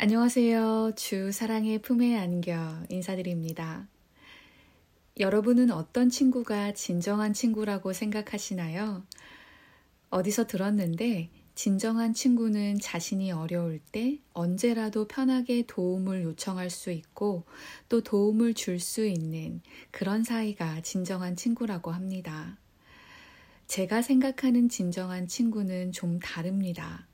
안녕하세요. 주 사랑의 품에 안겨 인사드립니다. 여러분은 어떤 친구가 진정한 친구라고 생각하시나요? 어디서 들었는데 진정한 친구는 자신이 어려울 때 언제라도 편하게 도움을 요청할 수 있고 또 도움을 줄 수 있는 그런 사이가 진정한 친구라고 합니다. 제가 생각하는 진정한 친구는 좀 다릅니다.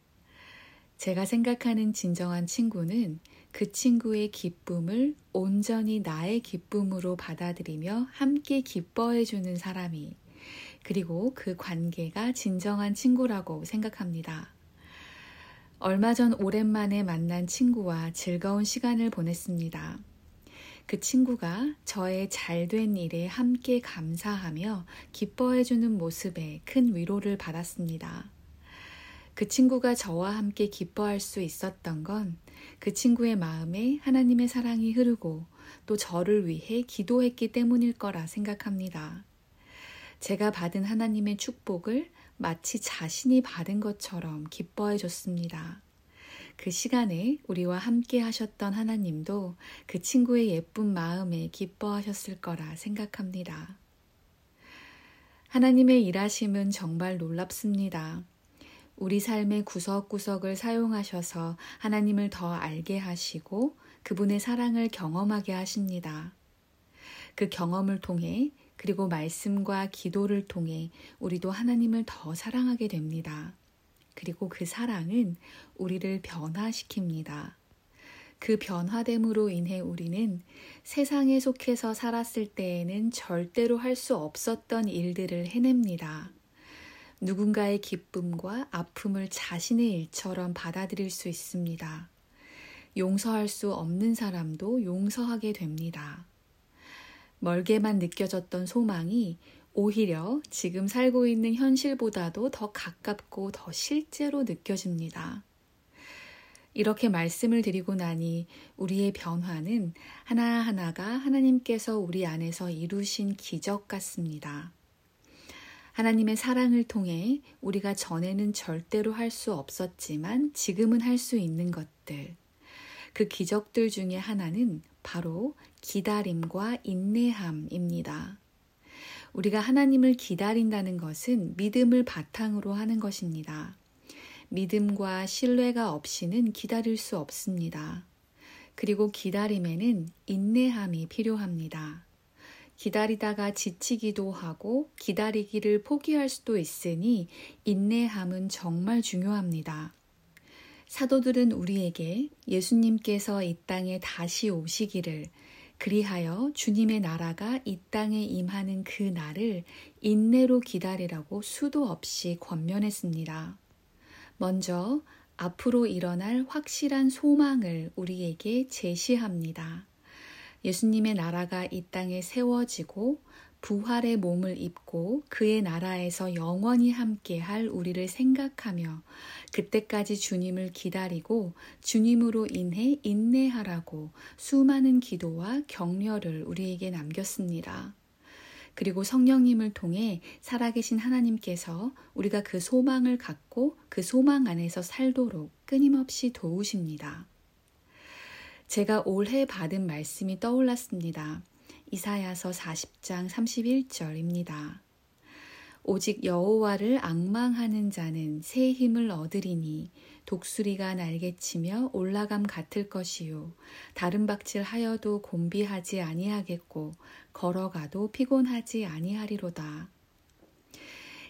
제가 생각하는 진정한 친구는 그 친구의 기쁨을 온전히 나의 기쁨으로 받아들이며 함께 기뻐해주는 사람이 그리고 그 관계가 진정한 친구라고 생각합니다. 얼마 전 오랜만에 만난 친구와 즐거운 시간을 보냈습니다. 그 친구가 저의 잘된 일에 함께 감사하며 기뻐해주는 모습에 큰 위로를 받았습니다. 그 친구가 저와 함께 기뻐할 수 있었던 건 그 친구의 마음에 하나님의 사랑이 흐르고 또 저를 위해 기도했기 때문일 거라 생각합니다. 제가 받은 하나님의 축복을 마치 자신이 받은 것처럼 기뻐해 줬습니다. 그 시간에 우리와 함께 하셨던 하나님도 그 친구의 예쁜 마음에 기뻐하셨을 거라 생각합니다. 하나님의 일하심은 정말 놀랍습니다. 우리 삶의 구석구석을 사용하셔서 하나님을 더 알게 하시고 그분의 사랑을 경험하게 하십니다. 그 경험을 통해 그리고 말씀과 기도를 통해 우리도 하나님을 더 사랑하게 됩니다. 그리고 그 사랑은 우리를 변화시킵니다. 그 변화됨으로 인해 우리는 세상에 속해서 살았을 때에는 절대로 할 수 없었던 일들을 해냅니다. 누군가의 기쁨과 아픔을 자신의 일처럼 받아들일 수 있습니다. 용서할 수 없는 사람도 용서하게 됩니다. 멀게만 느껴졌던 소망이 오히려 지금 살고 있는 현실보다도 더 가깝고 더 실제로 느껴집니다. 이렇게 말씀을 드리고 나니 우리의 변화는 하나하나가 하나님께서 우리 안에서 이루신 기적 같습니다. 하나님의 사랑을 통해 우리가 전에는 절대로 할 수 없었지만 지금은 할 수 있는 것들. 그 기적들 중에 하나는 바로 기다림과 인내함입니다. 우리가 하나님을 기다린다는 것은 믿음을 바탕으로 하는 것입니다. 믿음과 신뢰가 없이는 기다릴 수 없습니다. 그리고 기다림에는 인내함이 필요합니다. 기다리다가 지치기도 하고 기다리기를 포기할 수도 있으니 인내함은 정말 중요합니다. 사도들은 우리에게 예수님께서 이 땅에 다시 오시기를 그리하여 주님의 나라가 이 땅에 임하는 그 날을 인내로 기다리라고 수도 없이 권면했습니다. 먼저 앞으로 일어날 확실한 소망을 우리에게 제시합니다. 예수님의 나라가 이 땅에 세워지고 부활의 몸을 입고 그의 나라에서 영원히 함께 할 우리를 생각하며 그때까지 주님을 기다리고 주님으로 인해 인내하라고 수많은 기도와 격려를 우리에게 남겼습니다. 그리고 성령님을 통해 살아계신 하나님께서 우리가 그 소망을 갖고 그 소망 안에서 살도록 끊임없이 도우십니다. 제가 올해 받은 말씀이 떠올랐습니다. 이사야서 40장 31절입니다. 오직 여호와를 악망하는 자는 새 힘을 얻으리니 독수리가 날개치며 올라감 같을 것이요 다른 박질하여도 곤비하지 아니하겠고 걸어가도 피곤하지 아니하리로다.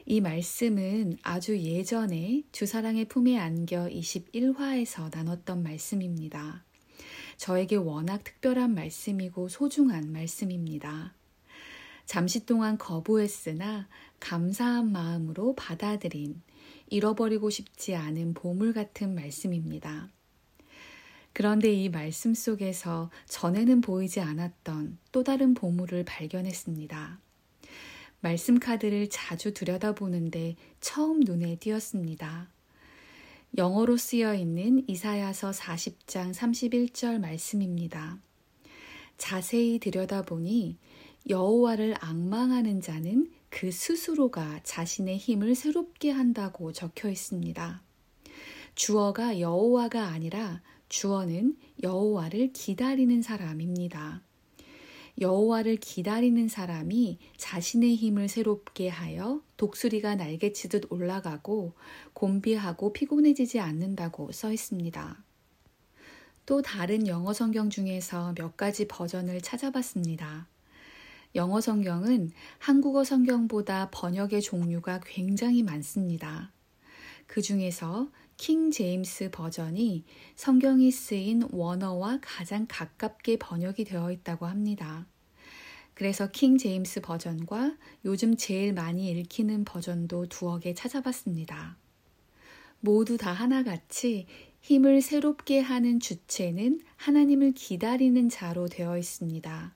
이 말씀은 아주 예전에 주사랑의 품에 안겨 21화에서 나눴던 말씀입니다. 저에게 워낙 특별한 말씀이고 소중한 말씀입니다. 잠시 동안 거부했으나 감사한 마음으로 받아들인 잃어버리고 싶지 않은 보물 같은 말씀입니다. 그런데 이 말씀 속에서 전에는 보이지 않았던 또 다른 보물을 발견했습니다. 말씀 카드를 자주 들여다보는데 처음 눈에 띄었습니다. 영어로 쓰여 있는 이사야서 40장 31절 말씀입니다. 자세히 들여다보니 여호와를 악망하는 자는 그 스스로가 자신의 힘을 새롭게 한다고 적혀 있습니다. 주어가 여호와가 아니라 주어는 여호와를 기다리는 사람입니다. 여호와를 기다리는 사람이 자신의 힘을 새롭게 하여 독수리가 날개치듯 올라가고 곤비하고 피곤해지지 않는다고 써 있습니다. 또 다른 영어 성경 중에서 몇 가지 버전을 찾아봤습니다. 영어 성경은 한국어 성경보다 번역의 종류가 굉장히 많습니다. 그 중에서 킹 제임스 버전이 성경이 쓰인 원어와 가장 가깝게 번역이 되어 있다고 합니다. 그래서 킹 제임스 버전과 요즘 제일 많이 읽히는 버전도 두어 개 찾아봤습니다. 모두 다 하나같이 힘을 새롭게 하는 주체는 하나님을 기다리는 자로 되어 있습니다.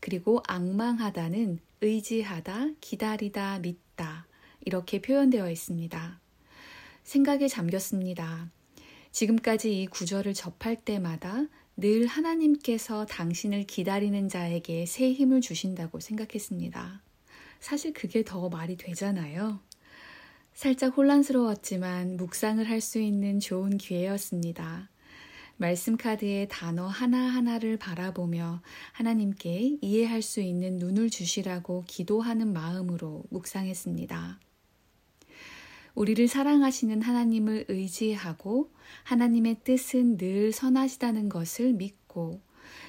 그리고 악망하다는 의지하다, 기다리다, 믿다 이렇게 표현되어 있습니다. 생각에 잠겼습니다. 지금까지 이 구절을 접할 때마다 늘 하나님께서 당신을 기다리는 자에게 새 힘을 주신다고 생각했습니다. 사실 그게 더 말이 되잖아요. 살짝 혼란스러웠지만 묵상을 할 수 있는 좋은 기회였습니다. 말씀 카드의 단어 하나하나를 바라보며 하나님께 이해할 수 있는 눈을 주시라고 기도하는 마음으로 묵상했습니다. 우리를 사랑하시는 하나님을 의지하고 하나님의 뜻은 늘 선하시다는 것을 믿고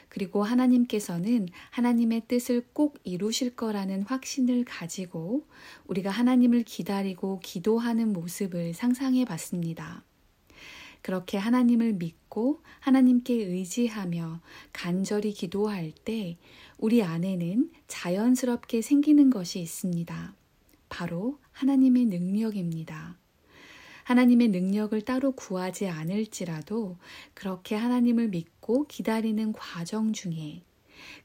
그리고 하나님께서는 하나님의 뜻을 꼭 이루실 거라는 확신을 가지고 우리가 하나님을 기다리고 기도하는 모습을 상상해 봤습니다. 그렇게 하나님을 믿고 하나님께 의지하며 간절히 기도할 때 우리 안에는 자연스럽게 생기는 것이 있습니다. 바로 하나님의 능력입니다. 하나님의 능력을 따로 구하지 않을지라도 그렇게 하나님을 믿고 기다리는 과정 중에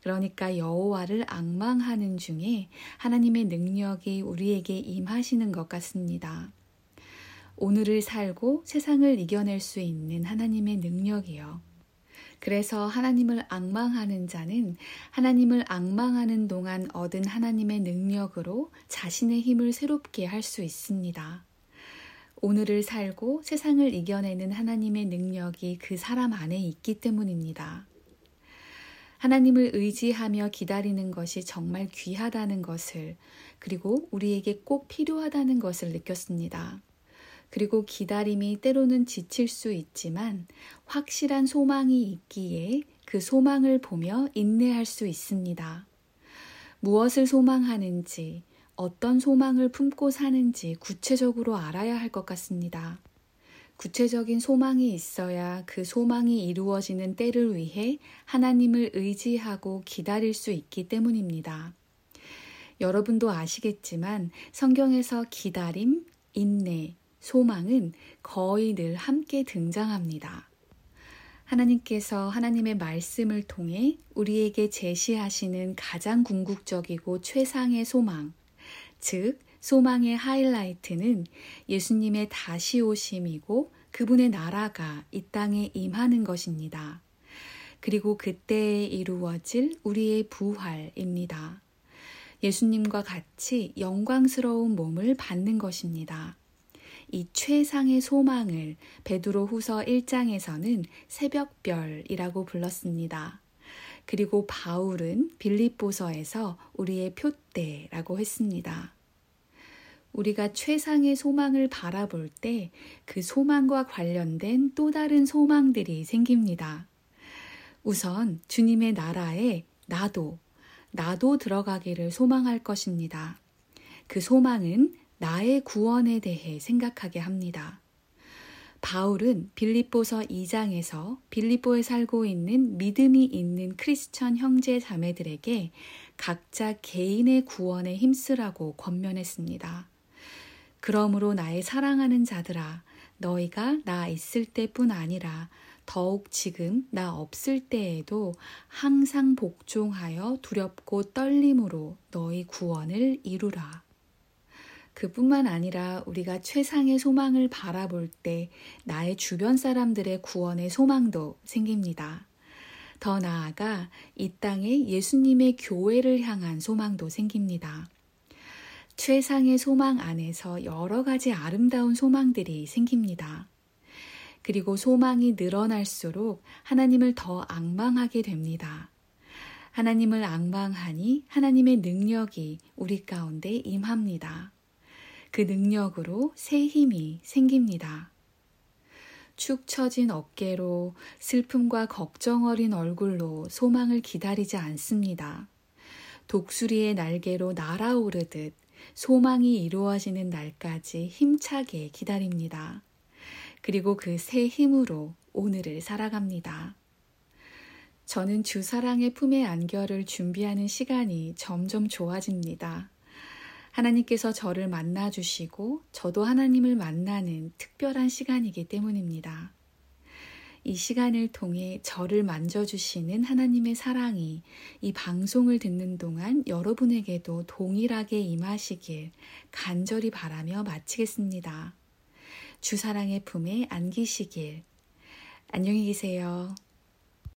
그러니까 여호와를 악망하는 중에 하나님의 능력이 우리에게 임하시는 것 같습니다. 오늘을 살고 세상을 이겨낼 수 있는 하나님의 능력이요. 그래서 하나님을 악망하는 자는 하나님을 악망하는 동안 얻은 하나님의 능력으로 자신의 힘을 새롭게 할 수 있습니다. 오늘을 살고 세상을 이겨내는 하나님의 능력이 그 사람 안에 있기 때문입니다. 하나님을 의지하며 기다리는 것이 정말 귀하다는 것을, 그리고 우리에게 꼭 필요하다는 것을 느꼈습니다. 그리고 기다림이 때로는 지칠 수 있지만 확실한 소망이 있기에 그 소망을 보며 인내할 수 있습니다. 무엇을 소망하는지, 어떤 소망을 품고 사는지 구체적으로 알아야 할 것 같습니다. 구체적인 소망이 있어야 그 소망이 이루어지는 때를 위해 하나님을 의지하고 기다릴 수 있기 때문입니다. 여러분도 아시겠지만 성경에서 기다림, 인내, 소망은 거의 늘 함께 등장합니다. 하나님께서 하나님의 말씀을 통해 우리에게 제시하시는 가장 궁극적이고 최상의 소망, 즉, 소망의 하이라이트는 예수님의 다시 오심이고 그분의 나라가 이 땅에 임하는 것입니다. 그리고 그때에 이루어질 우리의 부활입니다. 예수님과 같이 영광스러운 몸을 받는 것입니다. 이 최상의 소망을 베드로 후서 1장에서는 새벽별이라고 불렀습니다. 그리고 바울은 빌립보서에서 우리의 표대라고 했습니다. 우리가 최상의 소망을 바라볼 때 그 소망과 관련된 또 다른 소망들이 생깁니다. 우선 주님의 나라에 나도, 나도 들어가기를 소망할 것입니다. 그 소망은 나의 구원에 대해 생각하게 합니다. 바울은 빌립보서 2장에서 빌립보에 살고 있는 믿음이 있는 크리스천 형제 자매들에게 각자 개인의 구원에 힘쓰라고 권면했습니다. 그러므로 나의 사랑하는 자들아, 너희가 나 있을 때뿐 아니라 더욱 지금 나 없을 때에도 항상 복종하여 두렵고 떨림으로 너희 구원을 이루라. 그뿐만 아니라 우리가 최상의 소망을 바라볼 때 나의 주변 사람들의 구원의 소망도 생깁니다. 더 나아가 이 땅에 예수님의 교회를 향한 소망도 생깁니다. 최상의 소망 안에서 여러 가지 아름다운 소망들이 생깁니다. 그리고 소망이 늘어날수록 하나님을 더 악망하게 됩니다. 하나님을 악망하니 하나님의 능력이 우리 가운데 임합니다. 그 능력으로 새 힘이 생깁니다. 축 처진 어깨로 슬픔과 걱정 어린 얼굴로 소망을 기다리지 않습니다. 독수리의 날개로 날아오르듯 소망이 이루어지는 날까지 힘차게 기다립니다. 그리고 그 새 힘으로 오늘을 살아갑니다. 저는 주사랑의 품에 안겨를 준비하는 시간이 점점 좋아집니다. 하나님께서 저를 만나 주시고 저도 하나님을 만나는 특별한 시간이기 때문입니다. 이 시간을 통해 저를 만져주시는 하나님의 사랑이 이 방송을 듣는 동안 여러분에게도 동일하게 임하시길 간절히 바라며 마치겠습니다. 주사랑의 품에 안기시길. 안녕히 계세요.